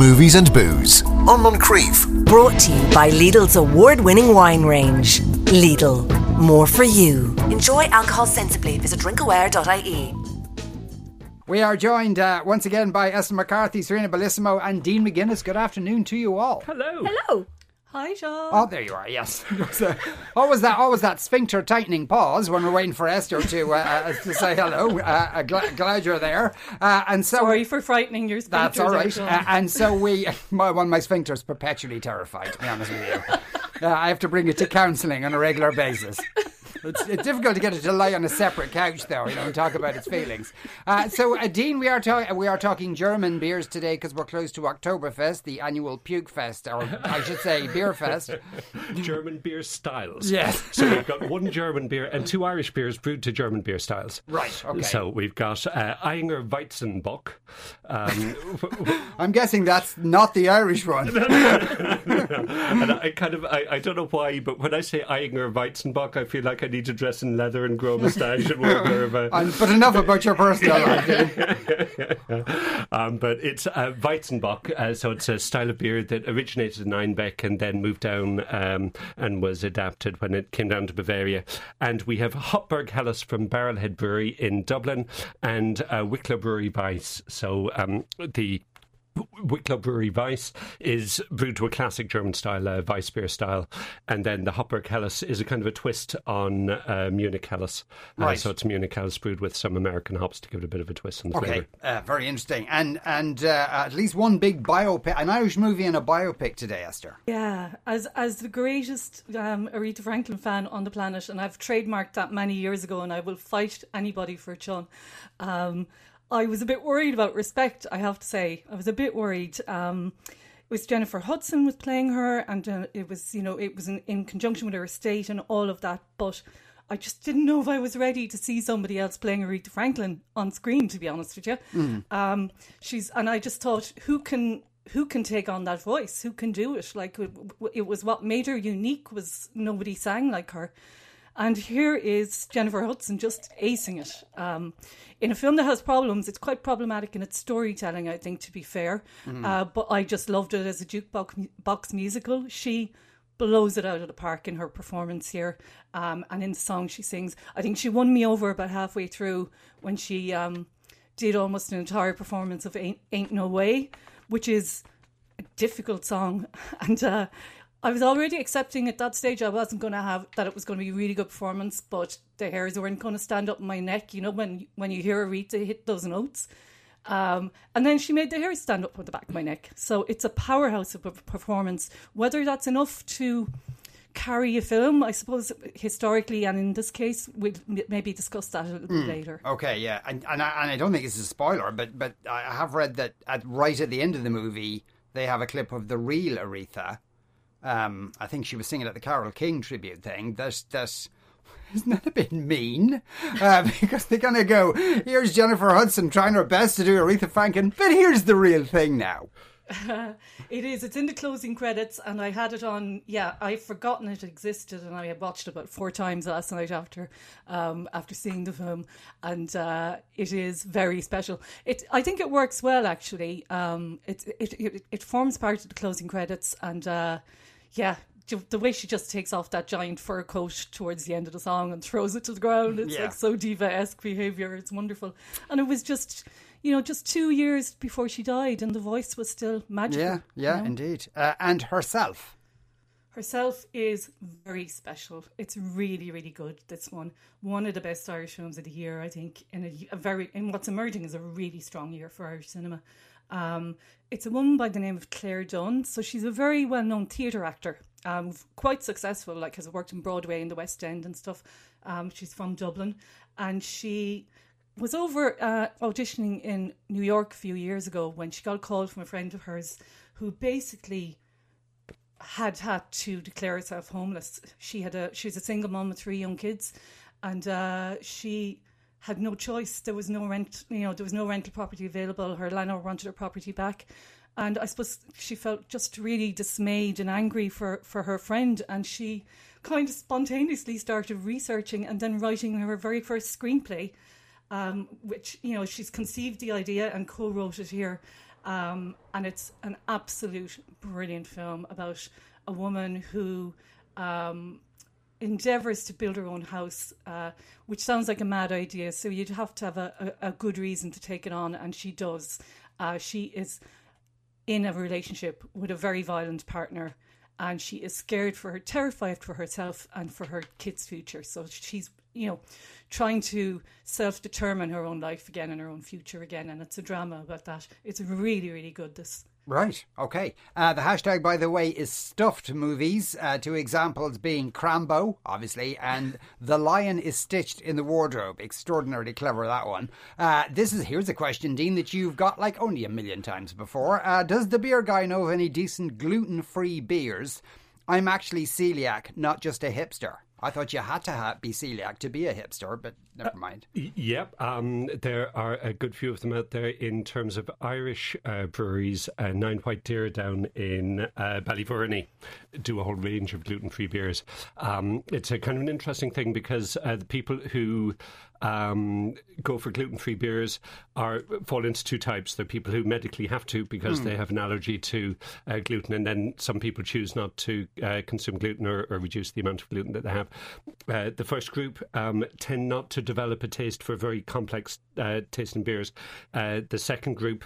movies and booze on Moncrieff. Brought to you by Lidl's award winning wine range. Lidl, more for you. Enjoy alcohol sensibly. Visit drinkaware.ie. We are joined uh, once again by Esther McCarthy, Serena Bellissimo, and Dean McGuinness. Good afternoon to you all. Hello. Hello. Hi, Sean. Oh, there you are. Yes. what was that? What was that sphincter tightening pause when we're waiting for Esther to uh, uh, to say hello? Uh, uh, gl- glad you're there. Uh, and so Sorry for frightening your sphincters. that's all right. And so we, my, one my sphincters perpetually terrified. To be honest with you, I have to bring it to counselling on a regular basis. It's, it's difficult to get it to lie on a separate couch, though, you know, and talk about its feelings. Uh, so, uh, Dean, we are talking we are talking German beers today because we're close to Oktoberfest, the annual puke fest, or I should say beer fest. German beer styles. Yes. So we've got one German beer and two Irish beers brewed to German beer styles. Right, okay. So we've got uh, Ayinger Weizenbock. Um, I'm guessing that's not the Irish one. and I kind of, I, I don't know why, but when I say Ayinger Weizenbock, I feel like I need to dress in leather and grow a moustache and wear, wear And- but enough about your personal life. um, but it's uh, Weizenbock, uh, so it's a style of beer that originated in Einbeck and then moved down um, and was adapted when it came down to Bavaria. And we have Hopberg Helles from Barrelhead Brewery in Dublin and uh, Wicklow Brewery Weiss. So um, the Wicklow Brewery Weiss is brewed to a classic German style, uh, Weiss beer style, and then the Hopberg Helles is a kind of a twist on uh, Munich Helles. Uh, Right. So it's Munich Helles brewed with some American hops to give it a bit of a twist on the Okay, flavour. uh, very interesting. And and uh, at least one big biopic, an Irish movie and a biopic today, Esther. yeah, as as the greatest um, Aretha Franklin fan on the planet, and I've trademarked that many years ago, and I will fight anybody for it, Sean. Um, I was a bit worried about respect. I have to say, I was a bit worried. Um, it was Jennifer Hudson was playing her, and uh, it was you know it was in, in conjunction with her estate and all of that, but. I just didn't know if I was ready to see somebody else playing Aretha Franklin on screen. To be honest with you, um, she's and I just thought, who can who can take on that voice? Who can do it? Like it, it was what made her unique was nobody sang like her. And here is Jennifer Hudson just acing it. Um, in a film that has problems, it's quite problematic in its storytelling, I think, to be fair. Uh, but I just loved it as a jukebox box musical. She blows it out of the park in her performance here. Um, and in the song she sings, I think she won me over about halfway through when she um, did almost an entire performance of Ain't, Ain't No Way, which is a difficult song. And uh, I was already accepting at that stage I wasn't going to have that it was going to be a really good performance, but the hairs weren't going to stand up in my neck. You know, when when you hear Aretha hit those notes. Um, and then she made the hairs stand up on the back of my neck. So it's a powerhouse of a performance. Whether that's enough to carry a film, I suppose, historically, and in this case, we'll maybe discuss that a little bit later. Okay, yeah, and and I, and I don't think it's a spoiler, but but I have read that at right at the end of the movie they have a clip of the real Aretha. Um, I think she was singing at the Carole King tribute thing. That's that's. Isn't that a bit mean? Uh, because they're going to go, here's Jennifer Hudson trying her best to do Aretha Franklin, but here's the real thing now. It is. It's in the closing credits, and I had it on. Yeah, I've forgotten it existed, and I had watched it about four times last night after, um, after seeing the film, and uh, it is very special. It. I think it works well actually. Um, it, it it it forms part of the closing credits, and uh, yeah. The way she just takes off that giant fur coat towards the end of the song and throws it to the ground, it's Yeah. like so diva esque behavior. It's wonderful, and it was just, you know, just two years before she died, and the voice was still magical. Yeah, yeah, you know? indeed. Uh, and herself. Herself is very special. It's really, really good. This one, one of the best Irish films of the year, I think. In a, a very, in what's emerging is a really strong year for Irish cinema. Um, it's a woman by the name of Claire Dunn. So she's a very well-known theatre actor, um, quite successful. Like has worked in Broadway and the West End and stuff. Um, she's from Dublin, and she was over uh, auditioning in New York a few years ago when she got a call from a friend of hers who basically had had to declare herself homeless. She had a she's a single mom with three young kids, and uh, she had no choice. There was no rent, you know, there was no rental property available. Her landlord wanted her property back, and I suppose she felt just really dismayed and angry for for her friend, and she kind of spontaneously started researching and then writing her very first screenplay um, which you know she's conceived the idea and co-wrote it here Um, and it's an absolute brilliant film about a woman who um, endeavours to build her own house, uh, which sounds like a mad idea. So you'd have to have a, a, a good reason to take it on, and she does. Uh, she is in a relationship with a very violent partner and she is scared for her terrified for herself and for her kids future so she's you know trying to self-determine her own life again and her own future again and it's a drama about that it's really really good this Right. Okay. Uh, the hashtag, by the way, is stuffed movies. Uh, two examples being Crambo, obviously, and The Lion is Stitched in the Wardrobe. Extraordinarily clever, that one. Uh, this is here's a question, Dean, that you've got like only a million times before. Uh, does the beer guy know of any decent gluten free beers? I'm actually celiac, not just a hipster. I thought you had to ha be celiac to be a hipster, but never mind. Y- Yep, um, there are a good few of them out there in terms of Irish uh, breweries. Uh, Nine White Deer down in uh, Ballyvourney do a whole range of gluten-free beers. Um, it's a kind of an interesting thing because uh, the people who um, go for gluten-free beers are fall into two types. There are people who medically have to because they have an allergy to uh, gluten, and then some people choose not to uh, consume gluten or, or reduce the amount of gluten that they have. Uh, the first group um, tend not to develop a taste for very complex uh, tasting beers. Uh, the second group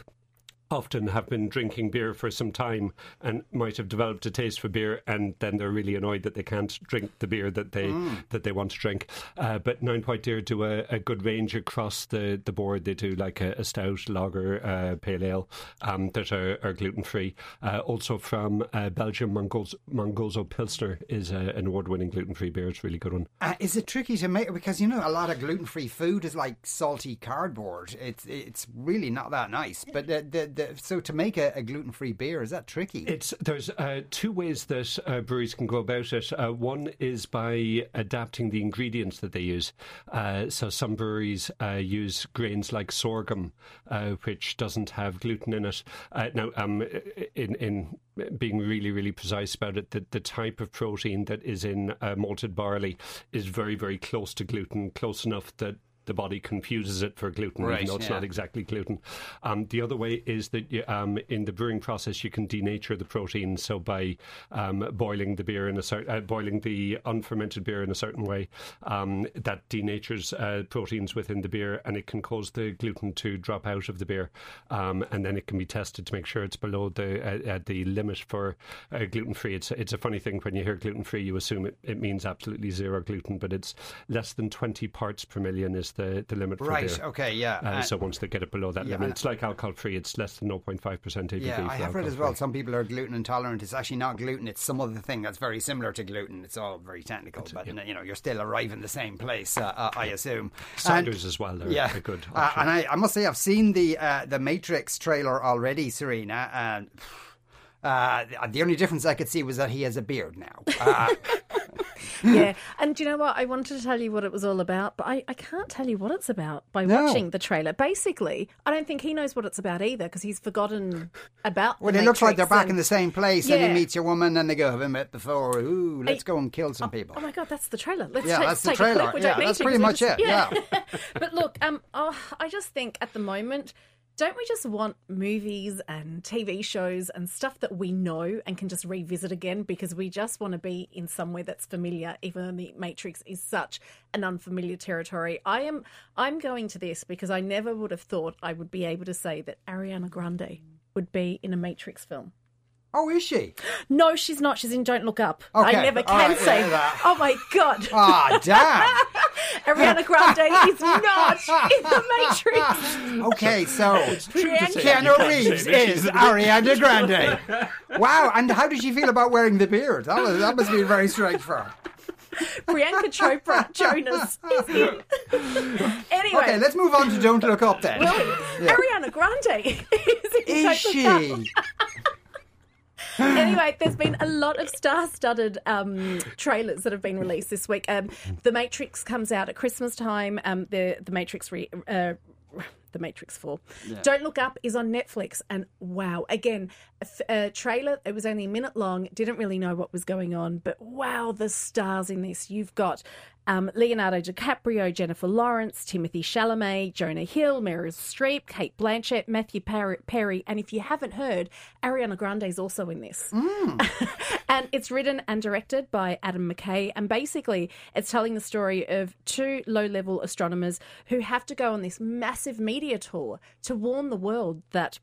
often have been drinking beer for some time and might have developed a taste for beer and then they're really annoyed that they can't drink the beer that they that they want to drink uh, but Nine White Deer do a, a good range across the, the board they do like a, a stout lager uh, pale ale um, that are, are gluten free uh, also from uh, Belgium Mongols, Mongozo Pilsner is uh, an award winning gluten free beer it's a really good one Uh, is it tricky to make? Because you know, a lot of gluten-free food is like salty cardboard. It's it's really not that nice. But the, the, the, so to make a, a gluten-free beer is that tricky? It's there's uh, two ways that uh, breweries can go about it. Uh, one is by adapting the ingredients that they use. Uh, so some breweries uh, use grains like sorghum, uh, which doesn't have gluten in it. Uh, now, um, in in being really really precise about it, the, the type of protein that is in uh, malted barley is very very close to gluten, close enough that the body confuses it for gluten, Right, even though it's yeah. not exactly gluten. Um, the other way is that you, um, in the brewing process you can denature the protein. So by um, boiling the beer in a certain, uh, boiling the unfermented beer in a certain way, um, that denatures uh, proteins within the beer, and it can cause the gluten to drop out of the beer. Um, and then it can be tested to make sure it's below the uh, uh, the limit for uh, gluten free. It's it's a funny thing when you hear gluten free, you assume it, it means absolutely zero gluten, but it's less than twenty parts per million is the, the limit for Right. Okay. Yeah. Uh, Uh, so once they get it below that yeah, limit, it's like alcohol free. It's less than 0.5% ABV. yeah, I have read as well. free. Some people are gluten intolerant. It's actually not gluten; it's some other thing that's very similar to gluten. It's all very technical, but you know, you're still arriving the same place. Uh, uh, I assume. And- as well. Are yeah, a good Uh, and I, I must say, I've seen the uh, the Matrix trailer already, Serena, and uh, the- only difference I could see was that he has a beard now. Uh, yeah. And do you know what? I wanted to tell you what it was all about, but I, I can't tell you what it's about by No. watching the trailer. Basically, I don't think he knows what it's about either because he's forgotten about well, it looks like they're Matrix back in the same place, and Yeah. he meets a woman, and they go, "Have I met before? Ooh, let's go and kill some people." Oh my god, that's the trailer. Let's Yeah, take, that's the trailer. a clip. We Yeah, that's pretty much just- it, but look, um, oh, I just think at the moment, don't we just want movies and TV shows and stuff that we know and can just revisit again because we just want to be in somewhere that's familiar, even though the Matrix is such an unfamiliar territory. I am, I'm going to this because I never would have thought I would be able to say that Ariana Grande would be in a Matrix film. oh, is she? No, she's not. She's in Don't Look Up. Okay, I never can right, say yeah, that. Oh my god. Ah, damn. Ariana Grande is not in the Matrix. Okay, so Priyanka- Keanu Reeves is Ariana Grande. Wow, and how did she feel about wearing the beard? That, was, that must be very strange for her. Priyanka Chopra Jonas anyway, Okay, let's move on to Don't Look Up then. Ariana Grande is in Is Don't she? Anyway, there's been a lot of star-studded um, trailers that have been released this week. Um, the Matrix comes out at Christmas time. Um, the the Matrix re, uh, the Matrix 4. Don't Look Up is on Netflix. And wow, again, a, a trailer, it was only a minute long, didn't really know what was going on, but wow, the stars in this. You've got Um, Leonardo DiCaprio, Jennifer Lawrence, Timothée Chalamet, Jonah Hill, Meryl Streep, Cate Blanchett, Matthew Perry, Perry, and if you haven't heard, Ariana Grande is also in this. and it's written and directed by Adam McKay. And basically, it's telling the story of two low level astronomers who have to go on this massive media tour to warn the world that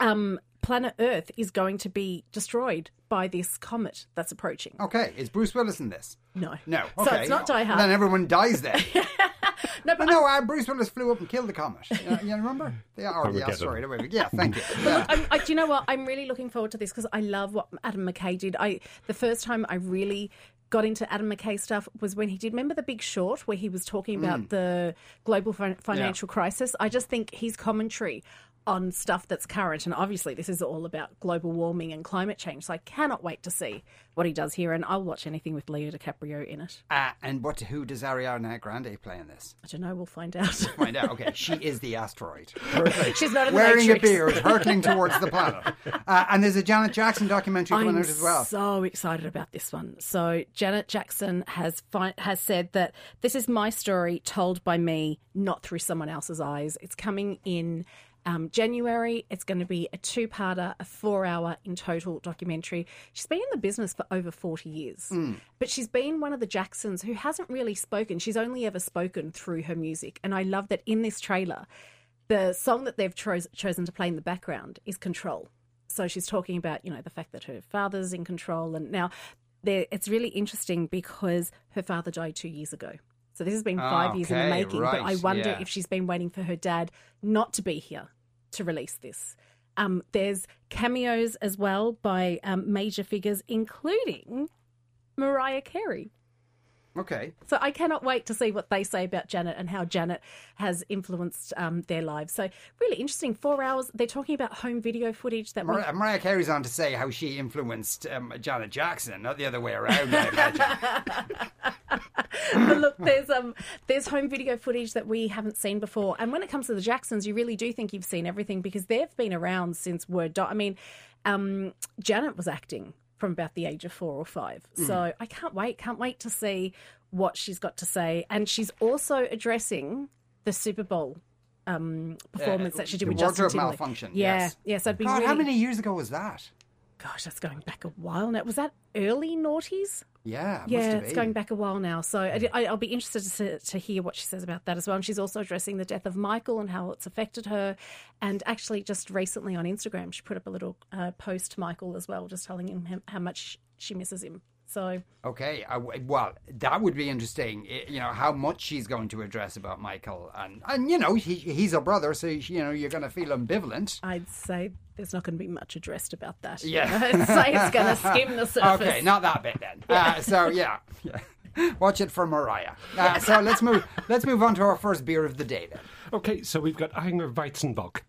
um, planet Earth is going to be destroyed by this comet that's approaching. Okay, is Bruce Willis in this? No. No. So it's not Die Hard. Then everyone dies then. No, But no, uh, Bruce Willis flew up and killed the comet. You, you remember? The, or the Armageddon. asteroid. or. Yeah, thank you. Yeah. I'm, I, do you know what? I'm really looking forward to this because I love what Adam McKay did. I the first time I really got into Adam McKay stuff was when he did. Remember the Big Short, where he was talking about the global fin- financial crisis. I just think his commentary on stuff that's current, and obviously this is all about global warming and climate change. So I cannot wait to see what he does here, and I'll watch anything with Leo DiCaprio in it. Uh, and what? Who does Ariana Grande play in this? I don't know. We'll find out. Find out. Okay, she is the asteroid. Perfect. She's not in the Wearing a beard, hurtling towards the planet. Uh, and there's a Janet Jackson documentary coming I'm out as well. so excited about this one. So Janet Jackson has fi- has said that this is my story told by me, not through someone else's eyes. It's coming in. Um, January, it's going to be a two parter, a four hour in total documentary. She's been in the business for over 40 years, but she's been one of the Jacksons who hasn't really spoken. She's only ever spoken through her music. And I love that in this trailer, the song that they've cho- chosen to play in the background is Control. So she's talking about, you know, the fact that her father's in control. And now it's really interesting because her father died two years ago. So this has been five years in the Okay, making. But I wonder yeah. if she's been waiting for her dad not to be here to release this. Um, there's cameos as well by um, major figures, including Mariah Carey. Okay. So I cannot wait to see what they say about Janet and how Janet has influenced um, their lives. So really interesting. Four hours. They're talking about home video footage that we Mariah, Carey's on to say how she influenced um, Janet Jackson, not the other way around, but look, there's um, there's home video footage that we haven't seen before, and when it comes to the Jacksons, you really do think you've seen everything because they've been around since Word. Dot. I mean, um, Janet was acting from about the age of four or five, so I can't wait, can't wait to see what she's got to say, and she's also addressing the Super Bowl. Um, performance that she did with Justin Timberlake. malfunction, Yeah, yes. yeah. So it'd be God, really, how many years ago was that? gosh, that's going back a while now. Was that early noughties? Yeah, Yeah, it's been. going back a while now. So I, I- I'll be interested to, to hear what she says about that as well. And she's also addressing the death of Michael and how it's affected her. And actually, just recently on Instagram, she put up a little uh, post to Michael as well, just telling him how much she misses him. So Okay, I w well, that would be interesting. You know how much she's going to address about Michael, and and you know he, he's a brother, so you know you're going to feel ambivalent. I'd say there's not going to be much addressed about that. Yeah. I'd say it's going to skim the surface. Okay, not that bit then. Uh, so yeah, yeah. watch it for Mariah. Uh, so let's move. Let's move on to our first beer of the day then. Okay, so we've got Ayinger Weizenbock.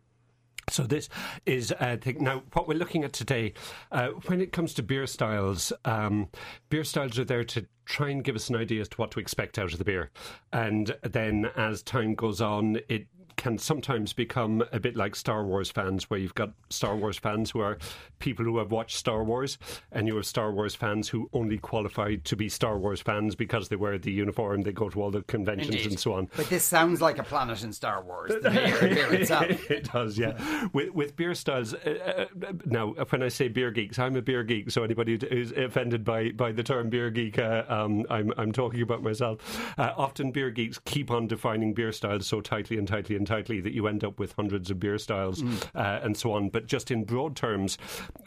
So this is uh. Now, what we're looking at today, uh, when it comes to beer styles, um, beer styles are there to try and give us an idea as to what to expect out of the beer, and then as time goes on, it can sometimes become a bit like Star Wars fans, where you've got Star Wars fans who are people who have watched Star Wars, and you have Star Wars fans who only qualify to be Star Wars fans because they wear the uniform, they go to all the conventions Indeed. and so on. But this sounds like a planet in Star Wars. The beer, the beer itself. it does, yeah. With, with beer styles, uh, uh, now when I say beer geeks, I'm a beer geek. So anybody who's offended by, by the term beer geek, uh, um, I'm I'm talking about myself. Uh, often beer geeks keep on defining beer styles so tightly and tightly and tightly that you end up with hundreds of beer styles uh, and so on. But just in broad terms,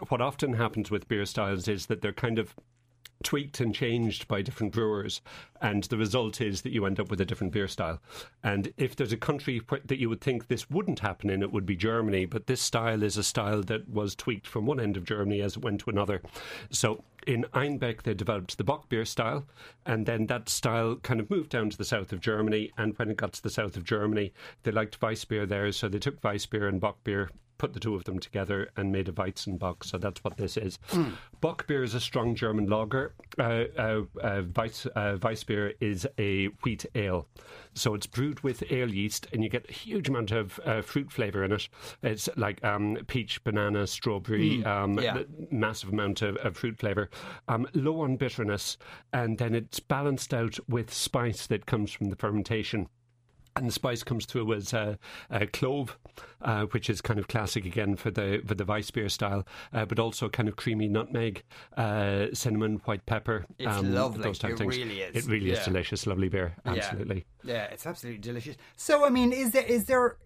what often happens with beer styles is that they're kind of tweaked and changed by different brewers, and the result is that you end up with a different beer style. And if there's a country that you would think this wouldn't happen in, it would be Germany. But this style is a style that was tweaked from one end of Germany as it went to another. So in Einbeck, they developed the Bock beer style, and then that style kind of moved down to the south of Germany. And when it got to the south of Germany, they liked Weissbier there, so they took Weissbier and Bock beer put the two of them together and made a Weizenbock. So that's what this is. Hmm. Bock beer is a strong German lager. Uh, uh, uh, Weiss, uh, Weissbier is a wheat ale. So it's brewed with ale yeast, and you get a huge amount of uh, fruit flavour in it. It's like um, peach, banana, strawberry, um, yeah. massive amount of, of fruit flavour. Um, low on bitterness, and then it's balanced out with spice that comes from the fermentation. And the spice comes through as uh, uh, clove, uh, which is kind of classic again for the for the Weissbier style, uh, but also kind of creamy nutmeg, uh, cinnamon, white pepper. It's um, lovely. Those type It of things. really is. It really is delicious, lovely beer. Yeah. Absolutely. Yeah, it's absolutely delicious. So, I mean, is there is there?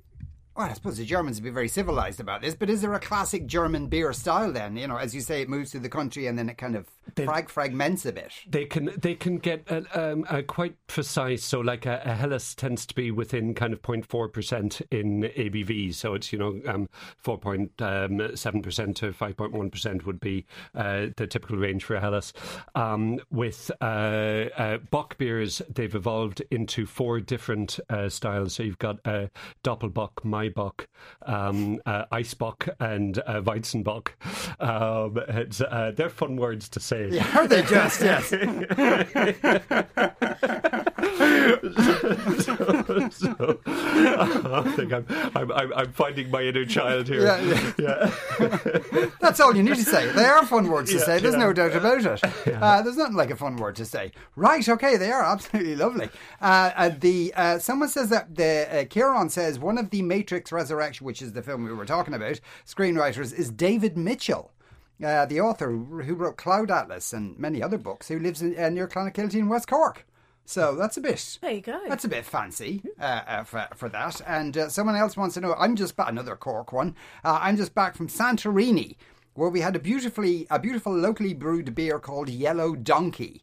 Well, I suppose the Germans would be very civilized about this, but is there a classic German beer style then? You know, as you say, it moves through the country and then it kind of frag fragments a bit. They can they can get uh, um, uh, quite precise. So like a, a Helles tends to be within kind of 0.4 percent in ABV. So it's you know um, 4.7 percent to 5.1 percent would be uh, the typical range for a Helles. Um, with uh, uh, Bock beers, they've evolved into four different uh, styles. So you've got uh, Doppelbock, Maibock, um, uh, and uh, Weizenbock. Um, it's, uh, they're fun words to say. Are they just? Yes. so, I think I'm, I'm, I'm, finding my inner child here. Yeah, yeah. That's all you need to say. They are fun words to Yeah, say. There's yeah. no doubt about it. Uh, there's nothing like a fun word to say. Right? Okay, they are absolutely lovely. Uh, uh, the uh, someone says that the uh, Kieran says one of the Matrix Resurrection, which is the film we were talking about, screenwriters is David Mitchell. Uh, the author who wrote Cloud Atlas and many other books, who lives in, uh, near Clonakilty in West Cork. So that's a bit. There you go. That's a bit fancy uh, uh, for, for that. And uh, someone else wants to know. I'm just back. Another Cork one. Uh, I'm just back from Santorini, where we had a beautifully a beautiful locally brewed beer called Yellow Donkey.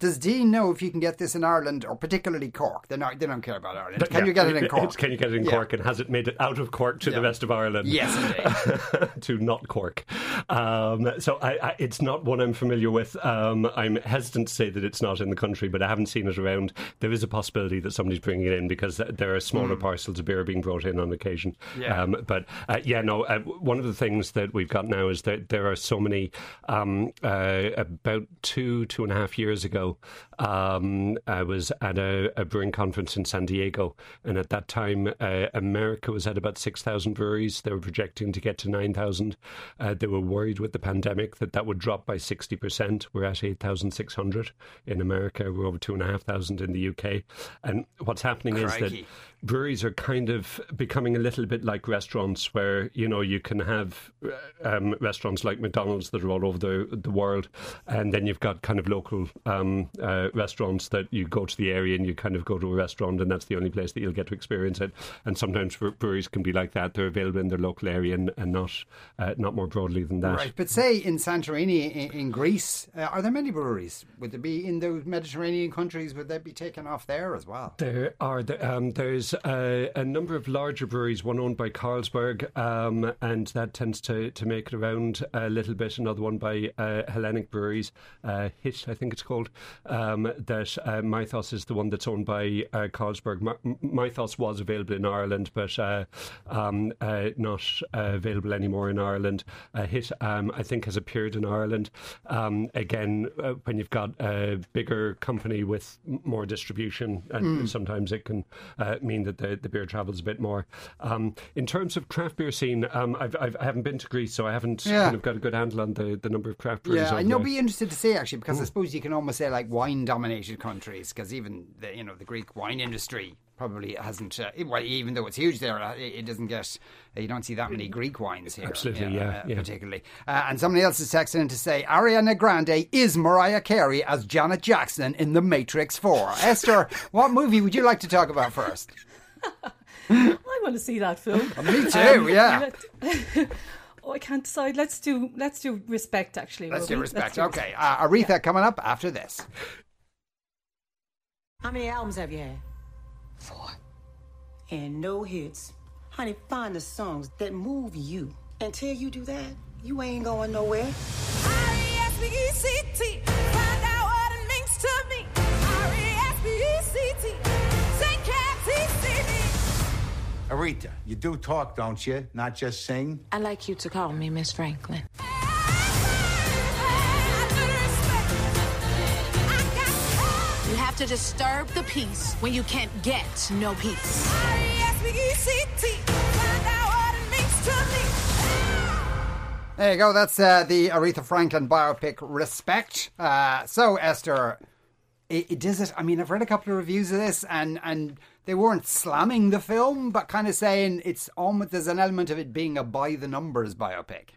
Does Dean know if you can get this in Ireland or particularly Cork? They not, they don't care about Ireland. Can Yeah. you get it in Cork? Can you get it in Yeah. Cork? And has it made it out of Cork to Yeah. the rest of Ireland? Yes, indeed. to not Cork. Um, so I, I, it's not one I'm familiar with. Um, I'm hesitant to say that it's not in the country, but I haven't seen it around. There is a possibility that somebody's bringing it in because there are smaller parcels of beer being brought in on occasion. Yeah. Um, but uh, yeah, no. Uh, one of the things that we've got now is that there are so many. Um, uh, about two two and a half years ago, um, I was at a, a brewing conference in San Diego, and at that time, uh, America was at about six thousand breweries. They were projecting to get to nine thousand. Uh, they were worried with the pandemic that that would drop by sixty percent. We're at eight thousand six hundred in America. We're over two and a half thousand in the UK. And what's happening is that Crikey. Breweries are kind of becoming a little bit like restaurants where you know you can have uh, um, restaurants like McDonald's that are all over the the world and then you've got kind of local um, uh, restaurants that you go to the area and you kind of go to a restaurant and that's the only place that you'll get to experience it and sometimes breweries can be like that they're available in their local area and, and not uh, not more broadly than that Right, but say in Santorini, in, in Greece, uh, are there many breweries? Would there be in those Mediterranean countries? Would they be taken off there as well? There are um, there's a, a number of larger breweries, one owned by Carlsberg, um, and that tends to, to make it around a little bit. Another one by uh, Hellenic Breweries, uh, Hit, I think it's called. Um, that uh, Mythos is the one that's owned by uh, Carlsberg. My, Mythos was available in Ireland, but uh, um, uh, not uh, available anymore in Ireland. Uh, Hit, um, I think, has appeared in Ireland. Um, again, uh, when you've got a bigger company with more distribution, and sometimes it can uh, mean that the, the beer travels a bit more. Um, in terms of craft beer scene, um, I've, I've, I haven't been to Greece, so I haven't Yeah. kind of got a good handle on the, the number of craft breweries. Yeah, over I know. there. Be interested to see actually, because I suppose you can almost say like wine-dominated countries, because even the you know the Greek wine industry probably hasn't. Uh, well, even though it's huge there, uh, it, it doesn't get. You don't see that many Greek wines here. Absolutely, you know, yeah, uh, yeah. particularly. Uh, and somebody else is texting in to say Ariana Grande is Mariah Carey as Janet Jackson in The Matrix Four. Esther, what movie would you like to talk about first? I want to see that film. Me too. yeah. Let- oh, I can't decide. Let's do let's do respect. Actually, Let's will do we? respect. do okay, uh, Aretha coming up after this. How many albums have you had? Four. And no hits. Honey, find the songs that move you. Until you do that, you ain't going nowhere. R-E-S-P-E-C-T. Find out what it means to me. R-E-S-P-E-C-T. St. Cat's Aretha, you do talk, don't you? Not just sing? I like you to call me Miss Franklin. You have to disturb the peace when you can't get no peace. There you go. That's uh, the Aretha Franklin biopic, Respect. Uh, so, Esther, it, it does it. I mean, I've read a couple of reviews of this, and and they weren't slamming the film, but kind of saying it's almost there's an element of it being a by the numbers biopic.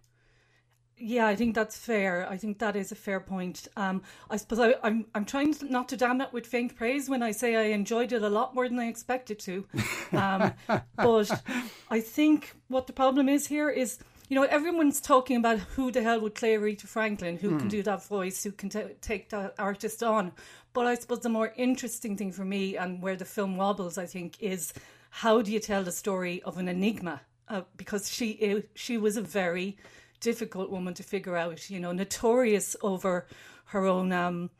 Yeah, I think that's fair. I think that is a fair point. Um, I suppose I, I'm I'm trying not to damn it with faint praise when I say I enjoyed it a lot more than I expected to. Um, but I think what the problem is here is you know everyone's talking about who the hell would play Aretha Franklin, who can Hmm. do that voice, who can t- take that artist on. But I suppose the more interesting thing for me and where the film wobbles, I think, is how do you tell the story of an enigma? Uh, because she she was a very difficult woman to figure out. You know, notorious over her own um,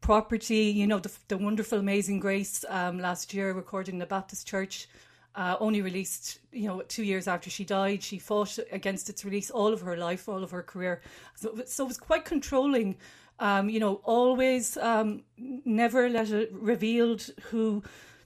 property. You know, the, the wonderful Amazing Grace um, last year, recording in the Baptist Church. Uh, only released, you know, two years after she died. She fought against its release all of her life, all of her career. So, so it was quite controlling. Um, you know, always um, never let it revealed who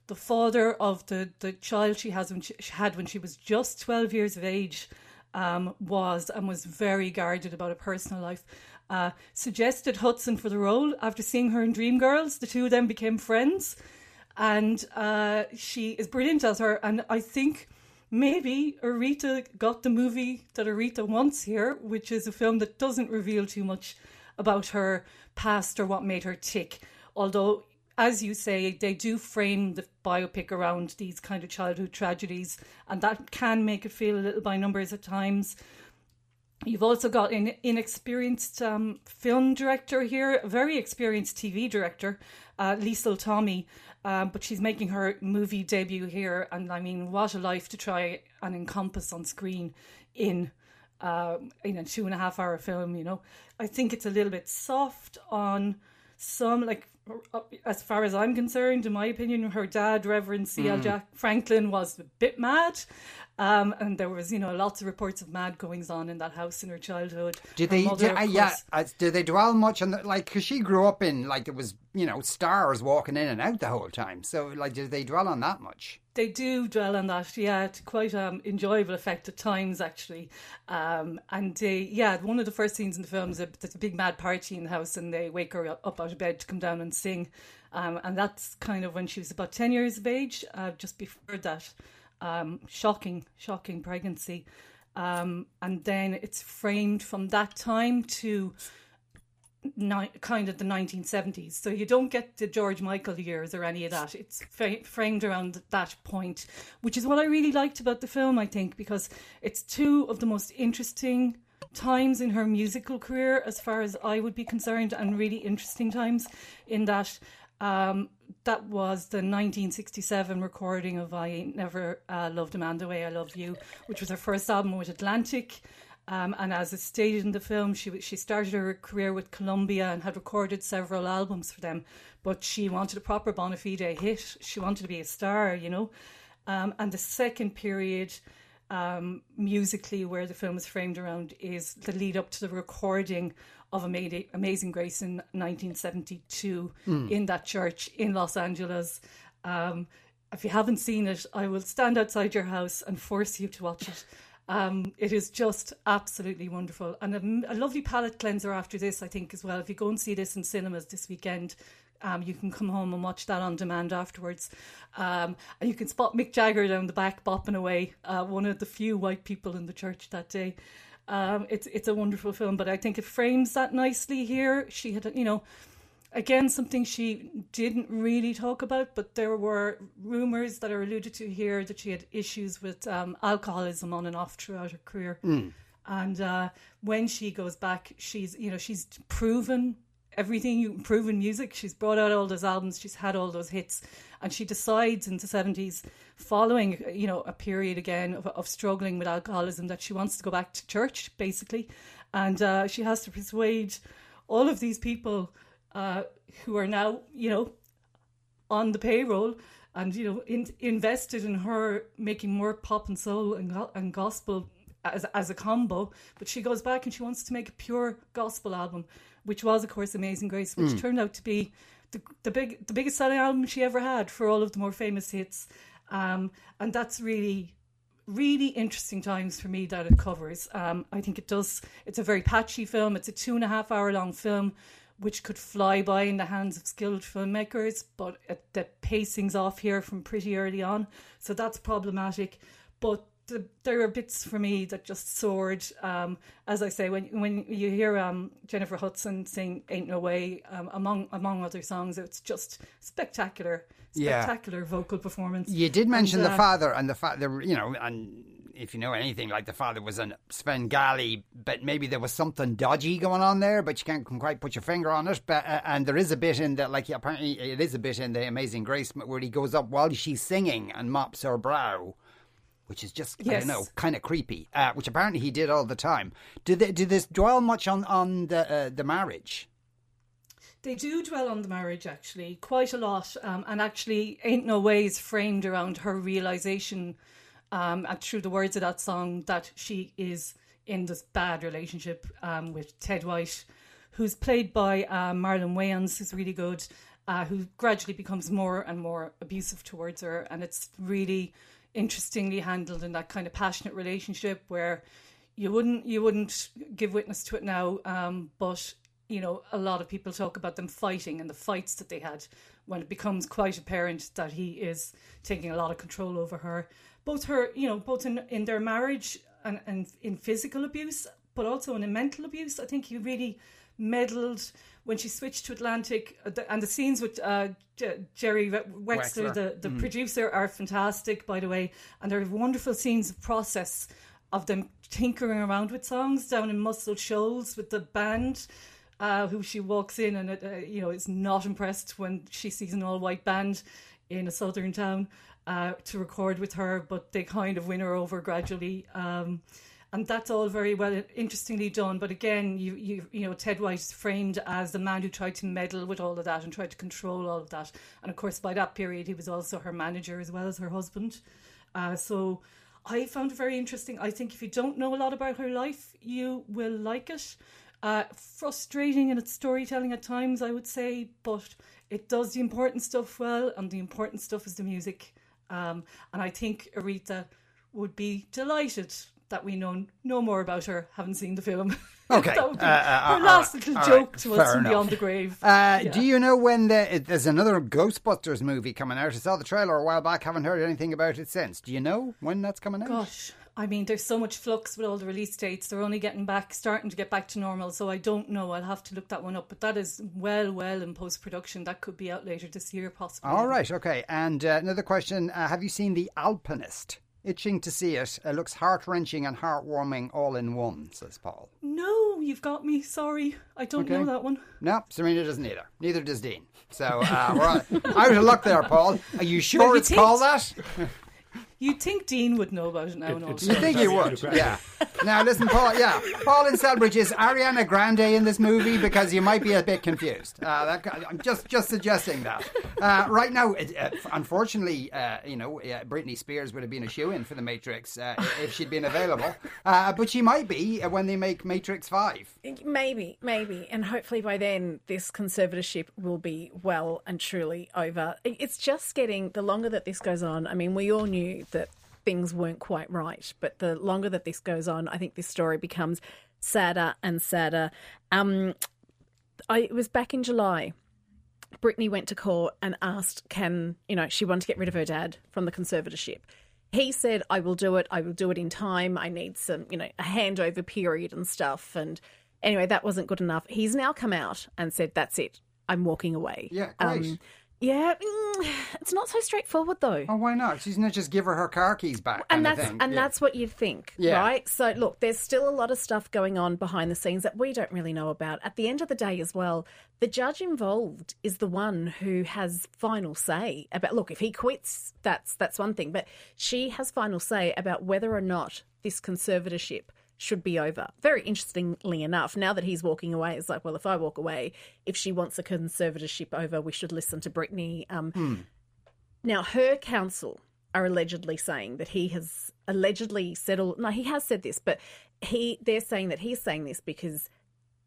the father of the, the child she has when she, she had when she was just twelve years of age um, was and was very guarded about her personal life. Uh, suggested Hudson for the role after seeing her in Dreamgirls. The two of them became friends, and uh, she is brilliant as her. And I think maybe Aretha got the movie that Aretha wants here, which is a film that doesn't reveal too much about her past or what made her tick. Although, as you say, they do frame the biopic around these kind of childhood tragedies, and that can make it feel a little by numbers at times. You've also got an inexperienced um, film director here, a very experienced TV director, uh, Liesl Tommy, um, but she's making her movie debut here. And I mean, what a life to try and encompass on screen in um, in a two and a half hour film. You know, I think it's a little bit soft on some like as far as I'm concerned, in my opinion, her dad, Reverend C.L. Mm. Jack Franklin, was a bit mad. Um, and there was, you know, lots of reports of mad goings on in that house in her childhood. Did Her they? mother, Did, uh, yeah. Uh, did they dwell much on the like? Because she grew up in like it was you know stars walking in and out the whole time. So like, did they dwell on that much? They do dwell on that, yeah, to quite um, enjoyable effect at times, actually. Um, and they, yeah, one of the first scenes in the film is a, there's a big mad party in the house, and they wake her up out of bed to come down and sing. Um, and that's kind of when she was about 10 years of age, uh, just before that um, shocking, shocking pregnancy. Um, and then it's framed from that time to ni- kind of the 1970s. So you don't get the George Michael years or any of that. It's fa- framed around that point, which is what I really liked about the film, I think, because it's two of the most interesting times in her musical career, as far as I would be concerned, and really interesting times in that. Um, that was the 1967 recording of I Ain't Never uh, Loved a Man the Way I Love You, which was her first album with Atlantic. Um, and as is stated in the film, she she started her career with Columbia and had recorded several albums for them. But she wanted a proper bona fide hit. She wanted to be a star, you know. Um, and the second period, um, musically, where the film is framed around, is the lead up to the recording of Amazing Grace in 1972 Mm. in that church in Los Angeles. Um, if you haven't seen it, I will stand outside your house and force you to watch it. Um, it is just absolutely wonderful and a, a lovely palate cleanser after this, I think, as well. If you go and see this in cinemas this weekend, um, you can come home and watch that on demand afterwards. Um, and you can spot Mick Jagger down the back bopping away, uh, one of the few white people in the church that day. Um, it's it's a wonderful film, but I think it frames that nicely here. She had, you know, again something she didn't really talk about, but there were rumors that are alluded to here that she had issues with um, alcoholism on and off throughout her career. Mm. And uh, when she goes back, she's you know she's proven everything you proven music. She's brought out all those albums. She's had all those hits, and she decides in the seventies, following you know a period again of, of struggling with alcoholism, that she wants to go back to church basically, and uh, she has to persuade all of these people uh, who are now you know on the payroll and you know in, invested in her making more pop and soul and, and gospel as, as a combo but she goes back and she wants to make a pure gospel album which was of course amazing grace which Mm. turned out to be the, the big the biggest selling album she ever had for all of the more famous hits um, and that's really really interesting times for me that it covers. Um, I think it does. It's a very patchy film. It's a two and a half hour long film, which could fly by in the hands of skilled filmmakers, but it, the pacing's off here from pretty early on, so that's problematic. But there were bits for me that just soared. Um, as I say, when when you hear um, Jennifer Hudson sing "Ain't No Way" um, among among other songs, it's just spectacular, Yeah. spectacular vocal performance. You did mention And, the uh, father and the father, you know, and if you know anything, like the father was an Svengali, but maybe there was something dodgy going on there, but you can't quite put your finger on it. But uh, and there is a bit in that, like apparently it is a bit in the Amazing Grace where he goes up while she's singing and mops her brow. Which is just I don't know, kind of creepy. Uh, which apparently he did all the time. Did they, did this dwell much on on the uh, the marriage? They do dwell on the marriage actually quite a lot, um, and actually, "Ain't No Ways" framed around her realization, um, through the words of that song, that she is in this bad relationship um, with Ted White, who's played by uh, Marlon Wayans, who's really good, uh, who gradually becomes more and more abusive towards her, and it's really interestingly handled in that kind of passionate relationship where you wouldn't you wouldn't give witness to it now, um, but you know a lot of people talk about them fighting and the fights that they had when it becomes quite apparent that he is taking a lot of control over her, both her you know both in in their marriage and, and in physical abuse, but also in mental abuse. I think he really meddled when she switched to Atlantic, uh, the- and the scenes with uh, J- Jerry Wexler, Wexler. the the Mm. producer, are fantastic, by the way, and there are wonderful scenes of process of them tinkering around with songs down in Muscle Shoals with the band. Uh, who she walks in and uh, you know is not impressed when she sees an all white band in a southern town uh, to record with her, but they kind of win her over gradually. Um, and that's all very well, interestingly done. But again, you you you know, Ted White is framed as the man who tried to meddle with all of that and tried to control all of that. And of course, by that period, he was also her manager as well as her husband. Uh, so I found it very interesting. I think if you don't know a lot about her life, you will like it. Uh, frustrating in its storytelling at times, I would say, but it does the important stuff well, and the important stuff is the music. Um, and I think Aretha would be delighted that we know no more about her, haven't seen the film. Okay, that would be uh, uh, her uh, last all little right, joke to fair us from beyond the grave. Uh, Yeah. Do you know when the, there's another Ghostbusters movie coming out? I saw the trailer a while back. Haven't heard anything about it since. Do you know when that's coming out? Gosh, I mean, there's so much flux with all the release dates. They're only getting back, starting to get back to normal. So I don't know. I'll have to look that one up. But that is well, well in post production. That could be out later this year, possibly. All right, okay. And uh, another question: uh, Have you seen The Alpinist? Itching to see it. It looks heart wrenching and heartwarming all in one. Says Paul. No, you've got me. Sorry, I don't know that one. No, Serena doesn't either. Neither does Dean. So uh, we're out of luck there, Paul. Are you sure it's called that? You'd think Dean would know about it now. and all. You think he would? Yeah. Now listen, Paul. Yeah, Paul in Celbridge is Ariana Grande in this movie because you might be a bit confused. Uh, that, I'm just just suggesting that. Uh, right now, it, uh, unfortunately, uh, you know, uh, Britney Spears would have been a shoe in for the Matrix uh, if she'd been available, uh, but she might be uh, when they make Matrix Five. Maybe, maybe. And hopefully by then, this conservatorship will be well and truly over. It's just getting, the longer that this goes on, I mean, we all knew that things weren't quite right, but the longer that this goes on, I think this story becomes sadder and sadder. Um, I, it was back in July. Britney went to court and asked, can, you know, she wanted to get rid of her dad from the conservatorship. He said, I will do it. I will do it in time. I need some, you know, a handover period and stuff. And anyway, that wasn't good enough. He's now come out and said, that's it. I'm walking away. Yeah, Um, great. Yeah, mm, it's not so straightforward though. Oh, why not? She's not just give her her car keys back. and that's and Yeah. that's what you'd think, Yeah. right? So look, there's still a lot of stuff going on behind the scenes that we don't really know about. At the end of the day, as well, the judge involved is the one who has final say about. Look, if he quits, that's that's one thing, but she has final say about whether or not this conservatorship should be over. Very interestingly enough, now that he's walking away, it's like, well, if I walk away, if she wants a conservatorship over, we should listen to Britney. Um, Now, her counsel are allegedly saying that he has allegedly said all. No, he has said this, but he they're saying that he's saying this because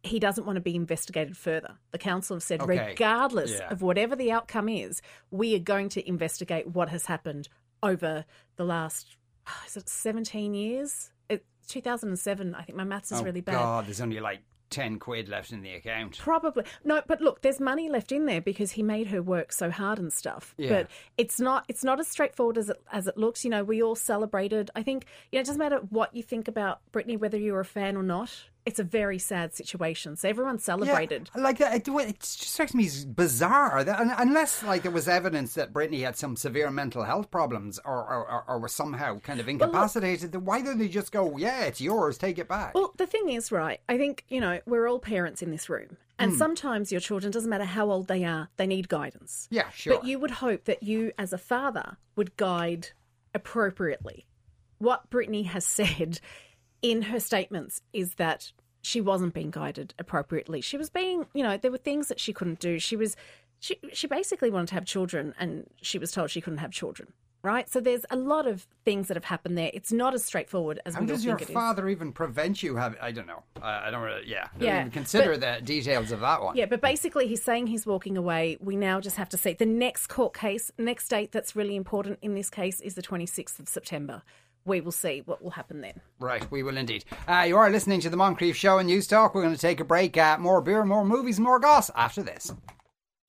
he doesn't want to be investigated further. The counsel have said, Okay. regardless Yeah. of whatever the outcome is, we are going to investigate what has happened over the last is it 17 years? It, 2007. I think my maths is oh, really bad. God, there's only like 10 quid left in the account. Probably no, but look, there's money left in there because he made her work so hard and stuff. Yeah. But it's not it's not as straightforward as it as it looks. You know, we all celebrated. I think you know it doesn't matter what you think about Britney, whether you're a fan or not. It's a very sad situation. So everyone celebrated. Yeah, like that, it, it just strikes me as bizarre. That, unless like there was evidence that Britney had some severe mental health problems or or, or, was somehow kind of incapacitated, then why don't they just go, yeah, it's yours, take it back? Well, the thing is, right, I think, you know, we're all parents in this room. And Hmm. sometimes your children, doesn't matter how old they are, they need guidance. Yeah, sure. But you would hope that you, as a father, would guide appropriately. What Britney has said in her statements is that she wasn't being guided appropriately. She was being, you know, there were things that she couldn't do. She was, she, she basically wanted to have children and she was told she couldn't have children. Right, so there's a lot of things that have happened there. It's not as straightforward as How we all think it is. And does your is. father even prevent you having? I don't know. Uh, I don't really. Yeah, don't Yeah, even consider but- the details of that one. Yeah, but basically he's saying he's walking away. We now just have to see. The next court case, next date that's really important in this case is the 26th of September. We will see what will happen then. Right, we will indeed. Uh, you are listening to the Moncrieff Show and Newstalk. We're going to take a break. Uh, more beer, more movies, more goss after this.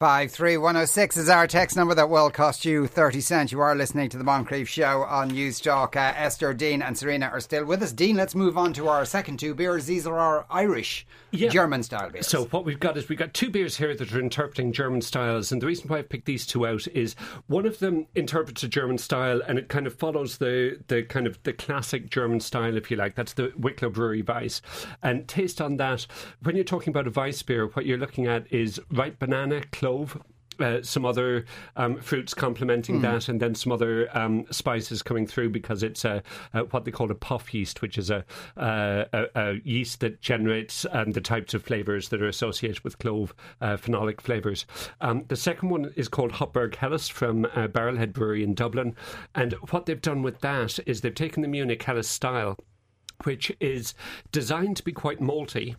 53106 is our text number that will cost you 30 cents. You are listening to the Moncrieff Show on Newstalk. Uh, Esther, Dean, and Serena are still with us. Dean, let's move on to our second two beers. These are our Irish Yeah. German style beers. So what we've got is we've got two beers here that are interpreting German styles, and the reason why I've picked these two out is one of them interprets a German style, and it kind of follows the the kind of the classic German style, if you like. That's the Wicklow Brewery Weiss, and taste on that. When you're talking about a Weiss beer, what you're looking at is ripe banana, clove. Uh, some other um, fruits complementing Hmm. that, and then some other um, spices coming through because it's a, a, what they call a POF yeast, which is a, uh, a, a yeast that generates um, the types of flavors that are associated with clove uh, phenolic flavors. Um, the second one is called Hopberg Helles from uh, Barrelhead Brewery in Dublin, and what they've done with that is they've taken the Munich Helles style which is designed to be quite malty,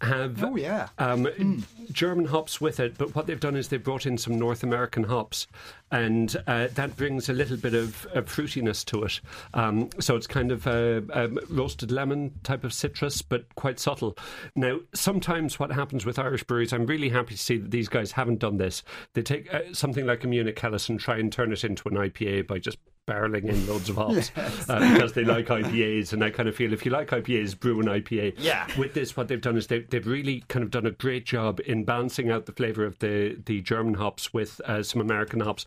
have Oh, yeah. um, German hops with it. But what they've done is they've brought in some North American hops, and uh, that brings a little bit of, of fruitiness to it. Um, so it's kind of a, a roasted lemon type of citrus, but quite subtle. Now, sometimes what happens with Irish breweries, I'm really happy to see that these guys haven't done this. They take uh, something like a Munich Helles and try and turn it into an IPA by just barreling in loads of hops uh, because they like IPAs, and I kind of feel if you like IPAs, brew an IPA. Yeah. With this, what they've done is they've, they've really kind of done a great job in balancing out the flavour of the, the German hops with uh, some American hops.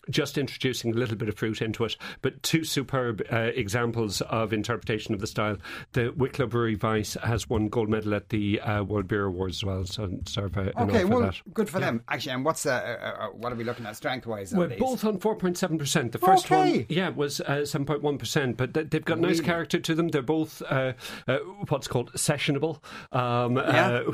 Just introducing a little bit of fruit into it, but two superb uh, examples of interpretation of the style. The Wicklow Brewery Weiss has won gold medal at the uh, World Beer Awards as well, so serve a, a Okay, well, that. good for them. Actually, and what's uh, uh, uh, what are we looking at strength wise? We're both on 4.7%. The first Okay. one, yeah, was uh, 7.1%, but th- they've got nice character to them. They're both uh, uh, what's called sessionable, um, Yeah. uh,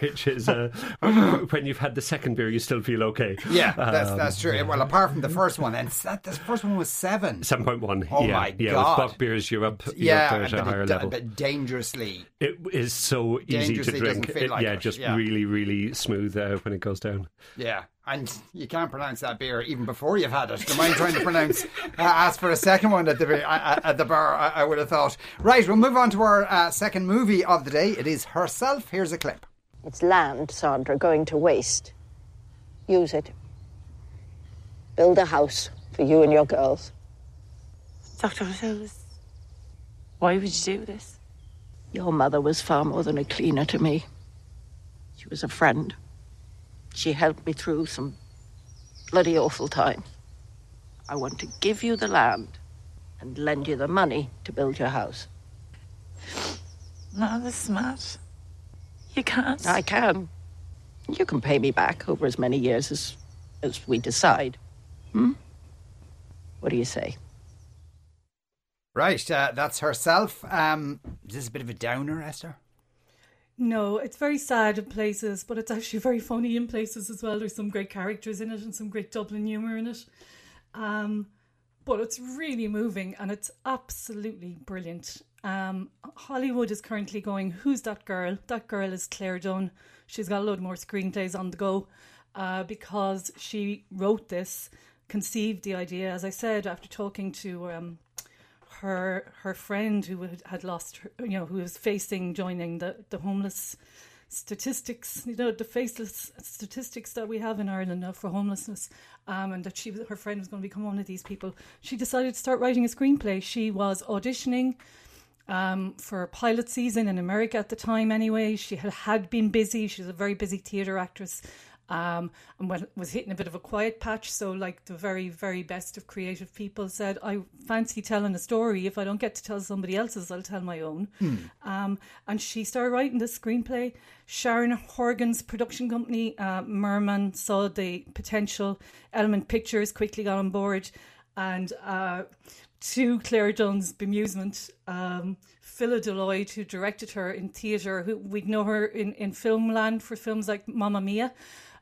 which is uh, when you've had the second beer, you still feel okay. Yeah, that's Um, that's true. Well, apart from the first one, and that the first one was seven. 7.1. Oh yeah, my yeah, God. with Bock beers, you're up, you're Yeah, up there at a but, higher it, level. but dangerously. It is so easy to drink. feel It- like yeah, it, just yeah. really, really smooth uh, when it goes down. Yeah, and you can't pronounce that beer even before you've had it. Do you mind trying to pronounce? Uh, ask for a second one at the be- uh, at the bar. I, I would have thought. Right, we'll move on to our uh, second movie of the day. It is herself. Here's a clip. It's land, Sandra, going to waste. Use it. Build a house for you and your girls. Dr. Rosales, why would you do this? Your mother was far more than a cleaner to me. She was a friend. She helped me through some bloody awful times. I want to give you the land and lend you the money to build your house. Not this smart. You can't. I can. You can pay me back over as many years as as we decide. Hmm? What do you say? Right, uh, that's herself. Um, is this a bit of a downer, Esther? No, it's very sad in places, but it's actually very funny in places as well. There's some great characters in it and some great Dublin humour in it. Um, but it's really moving and it's absolutely brilliant. Um, Hollywood is currently going, Who's that girl? That girl is Clare Dunne. She's got a load more screenplays on the go uh, because she wrote this, conceived the idea, as I said, after talking to. Um, her her friend who had, lost her, you know who was facing joining the the homeless statistics you know the faceless statistics that we have in Ireland now for homelessness um, and that she her friend was going to become one of these people she decided to start writing a screenplay. She was auditioning um, for pilot season in America at the time anyway. She had, had been busy. She was a very busy theatre actress um, and when, was hitting a bit of a quiet patch. So, like the very, very best of creative people said, I fancy telling a story. If I don't get to tell somebody else's, I'll tell my own. Hmm. Um, and she started writing the screenplay. Sharon Horgan's production company, uh, Merman, saw the potential. Element Pictures quickly got on board. And uh, to Clare Dunne's bemusement, um, Phyllida Lloyd, who directed her in theatre, who we'd know her in, in film land for films like Mamma Mia,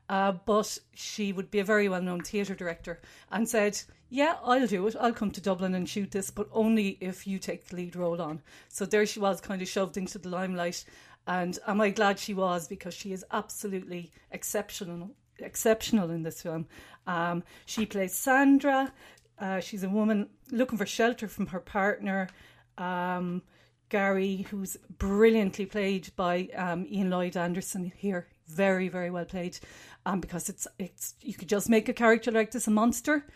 uh, but she would be a very well known theatre director, and said, Yeah, I'll do it. I'll come to Dublin and shoot this, but only if you take the lead role on. So there she was, kind of shoved into the limelight. And am I glad she was because she is absolutely exceptional, exceptional in this film. Um, she plays Sandra. Uh, she's a woman looking for shelter from her partner, um, Gary, who's brilliantly played by um, Ian Lloyd Anderson here. Very, very well played. Um, because it's it's you could just make a character like this a monster,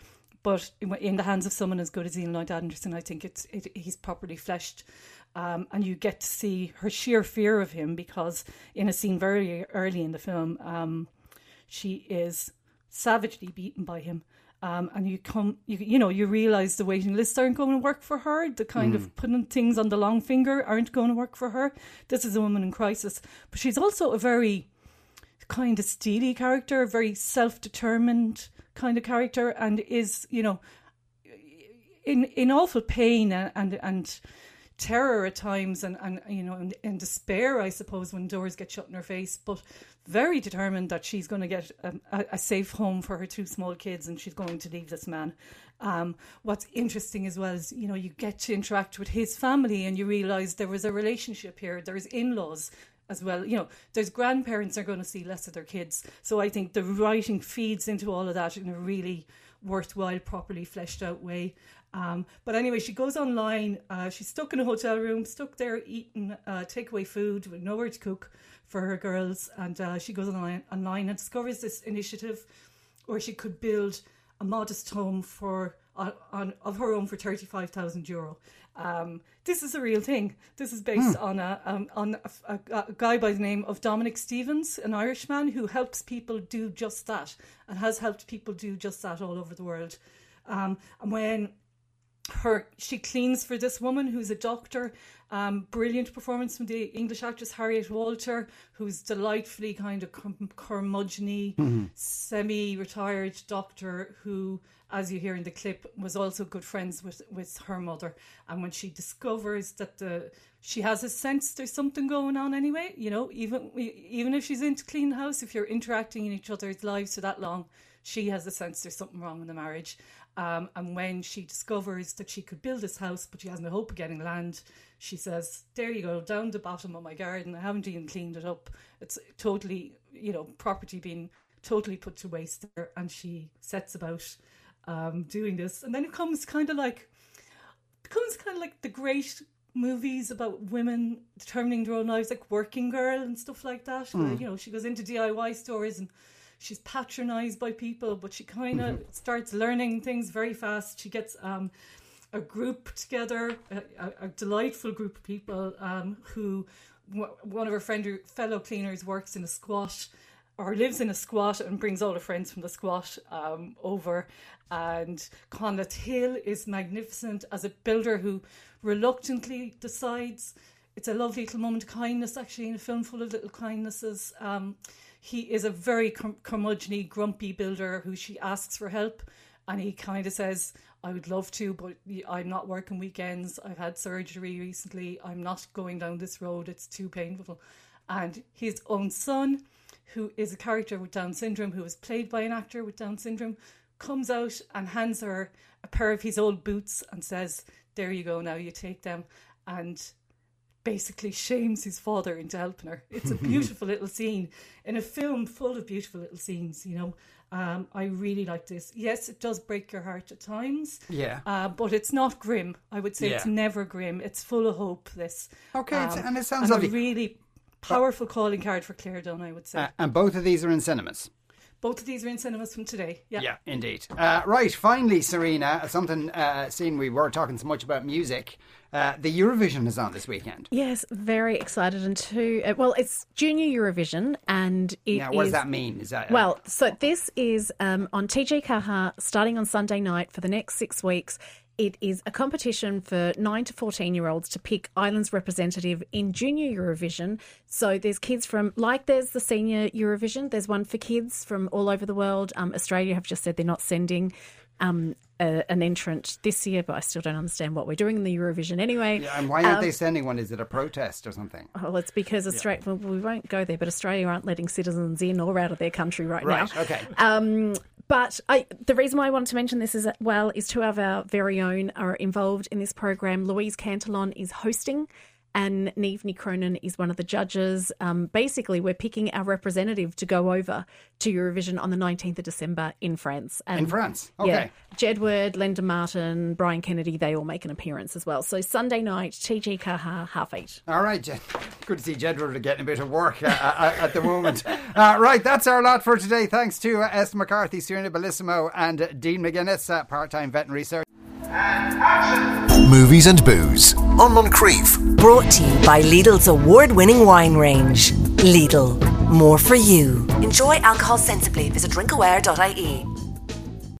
but in, the hands of someone as good as Ian Lloyd Anderson, I think it's it, he's properly fleshed. Um, and you get to see her sheer fear of him because in a scene very early in the film, um, she is savagely beaten by him. Um, and you come, you, you know, you realize the waiting lists aren't going to work for her. The kind Mm. of putting things on the long finger aren't going to work for her. This is a woman in crisis, but she's also a very kind of steely character, very self-determined kind of character, and is, you know, in in awful pain and and, and terror at times and, and you know and despair I suppose when doors get shut in her face but very determined that she's going to get a, a, a safe home for her two small kids and she's going to leave this man. Um, what's interesting as well is you know you get to interact with his family and you realize there was a relationship here. There's in-laws as well you know there's grandparents are going to see less of their kids so I think the writing feeds into all of that in a really worthwhile properly fleshed out way um, but anyway, she goes online. Uh, she's stuck in a hotel room, stuck there eating uh, takeaway food with nowhere to cook for her girls. And uh, she goes online, online and discovers this initiative where she could build a modest home for on, on of her own for thirty five thousand euro. Um, this is a real thing. This is based Hmm. on a um, on a, a, a guy by the name of Dominic Stevens, an Irishman who helps people do just that and has helped people do just that all over the world. Um, and when her she cleans for this woman who's a doctor. Um, brilliant performance from the english actress harriet walter who's delightfully kind of curm- curmudgeony Mhm. semi-retired doctor who as you hear in the clip was also good friends with with her mother. And when she discovers that the she has a sense there's something going on anyway you know even even if she's into clean house if you're interacting in each other's lives for that long she has a sense there's something wrong in the marriage um, and when she discovers that she could build this house, but she has no hope of getting land, she says, There you go, down the bottom of my garden. I haven't even cleaned it up. It's totally, you know, property being totally put to waste there. And she sets about um, doing this. And then it comes kind of like, becomes kind of like the great movies about women determining their own lives, like Working Girl and stuff like that. Where, Mm. you know, she goes into DIY stores and she's patronized by people, but she kind of starts learning things very fast. She gets um, a group together, a, a, delightful group of people um, who w- one of her friend fellow cleaners works in a squat or lives in a squat and brings all her friends from the squat um, over. And Conleth Hill is magnificent as a builder who reluctantly decides it's a lovely little moment of kindness, actually, in a film full of little kindnesses. Um, he is a very cur- curmudgeony, grumpy builder who she asks for help, and he kind of says, I would love to, but I'm not working weekends. I've had surgery recently. I'm not going down this road. It's too painful. And his own son, who is a character with Down syndrome, who is played by an actor with Down syndrome, comes out and hands her a pair of his old boots and says, There you go, now you take them. And basically shames his father into helping her. It's a beautiful little scene in a film full of beautiful little scenes, you know. Um, I really like this. Yes, it does break your heart at times. Yeah. Uh, but it's not grim. I would say it's never grim. It's full of hope, this. Okay, Um, and it sounds a lovely. really powerful calling card for Clare Dunne, I would say. Uh, and both of these are in cinemas. Both of these are in cinemas from today. Yeah. Yeah, indeed. Uh, right, finally, Serena, something uh, seeing we were talking so much about music. Uh, the Eurovision is on this weekend. Yes, very excited. And two, uh, well, it's Junior Eurovision, and it now, what does that mean? Is that Well, so this is um, on TG4 starting on Sunday night for the next six weeks. It is a competition for 9 to 14 year olds to pick Ireland's representative in Junior Eurovision. So there's kids from, like there's the Senior Eurovision, there's one for kids from all over the world. Um, Australia have just said they're not sending um, a, an entrant this year, but I still don't understand what we're doing in the Eurovision anyway. Yeah, and why aren't Um, they sending one? Is it a protest or something? well, it's because Australia. Well, we won't go there, but Australia aren't letting citizens in or out of their country right, Right, now. okay. Um, but I, the reason why I wanted to mention this is that, well, is two of our very own are involved in this program. Louise Cantillon is hosting. And Neve Cronin is one of the judges. Um, basically, we're picking our representative to go over to Eurovision on the 19th of December in France. And In France? Yeah, Okay. Jedward, Linda Martin, Brian Kennedy, they all make an appearance as well. So Sunday night, TG4, half eight. All right, Jed. Good to see Jedward getting a bit of work uh, uh, at the moment. Uh, right, that's our lot for today. Thanks to uh, Esther McCarthy, Serena Bellissimo, and uh, Dean McGuinness, uh, part-time veterinary surgeon. Movies and Booze on Moncrieff. Brought to you by Lidl's award winning wine range. Lidl, more for you. Enjoy alcohol sensibly. Visit drinkaware.ie.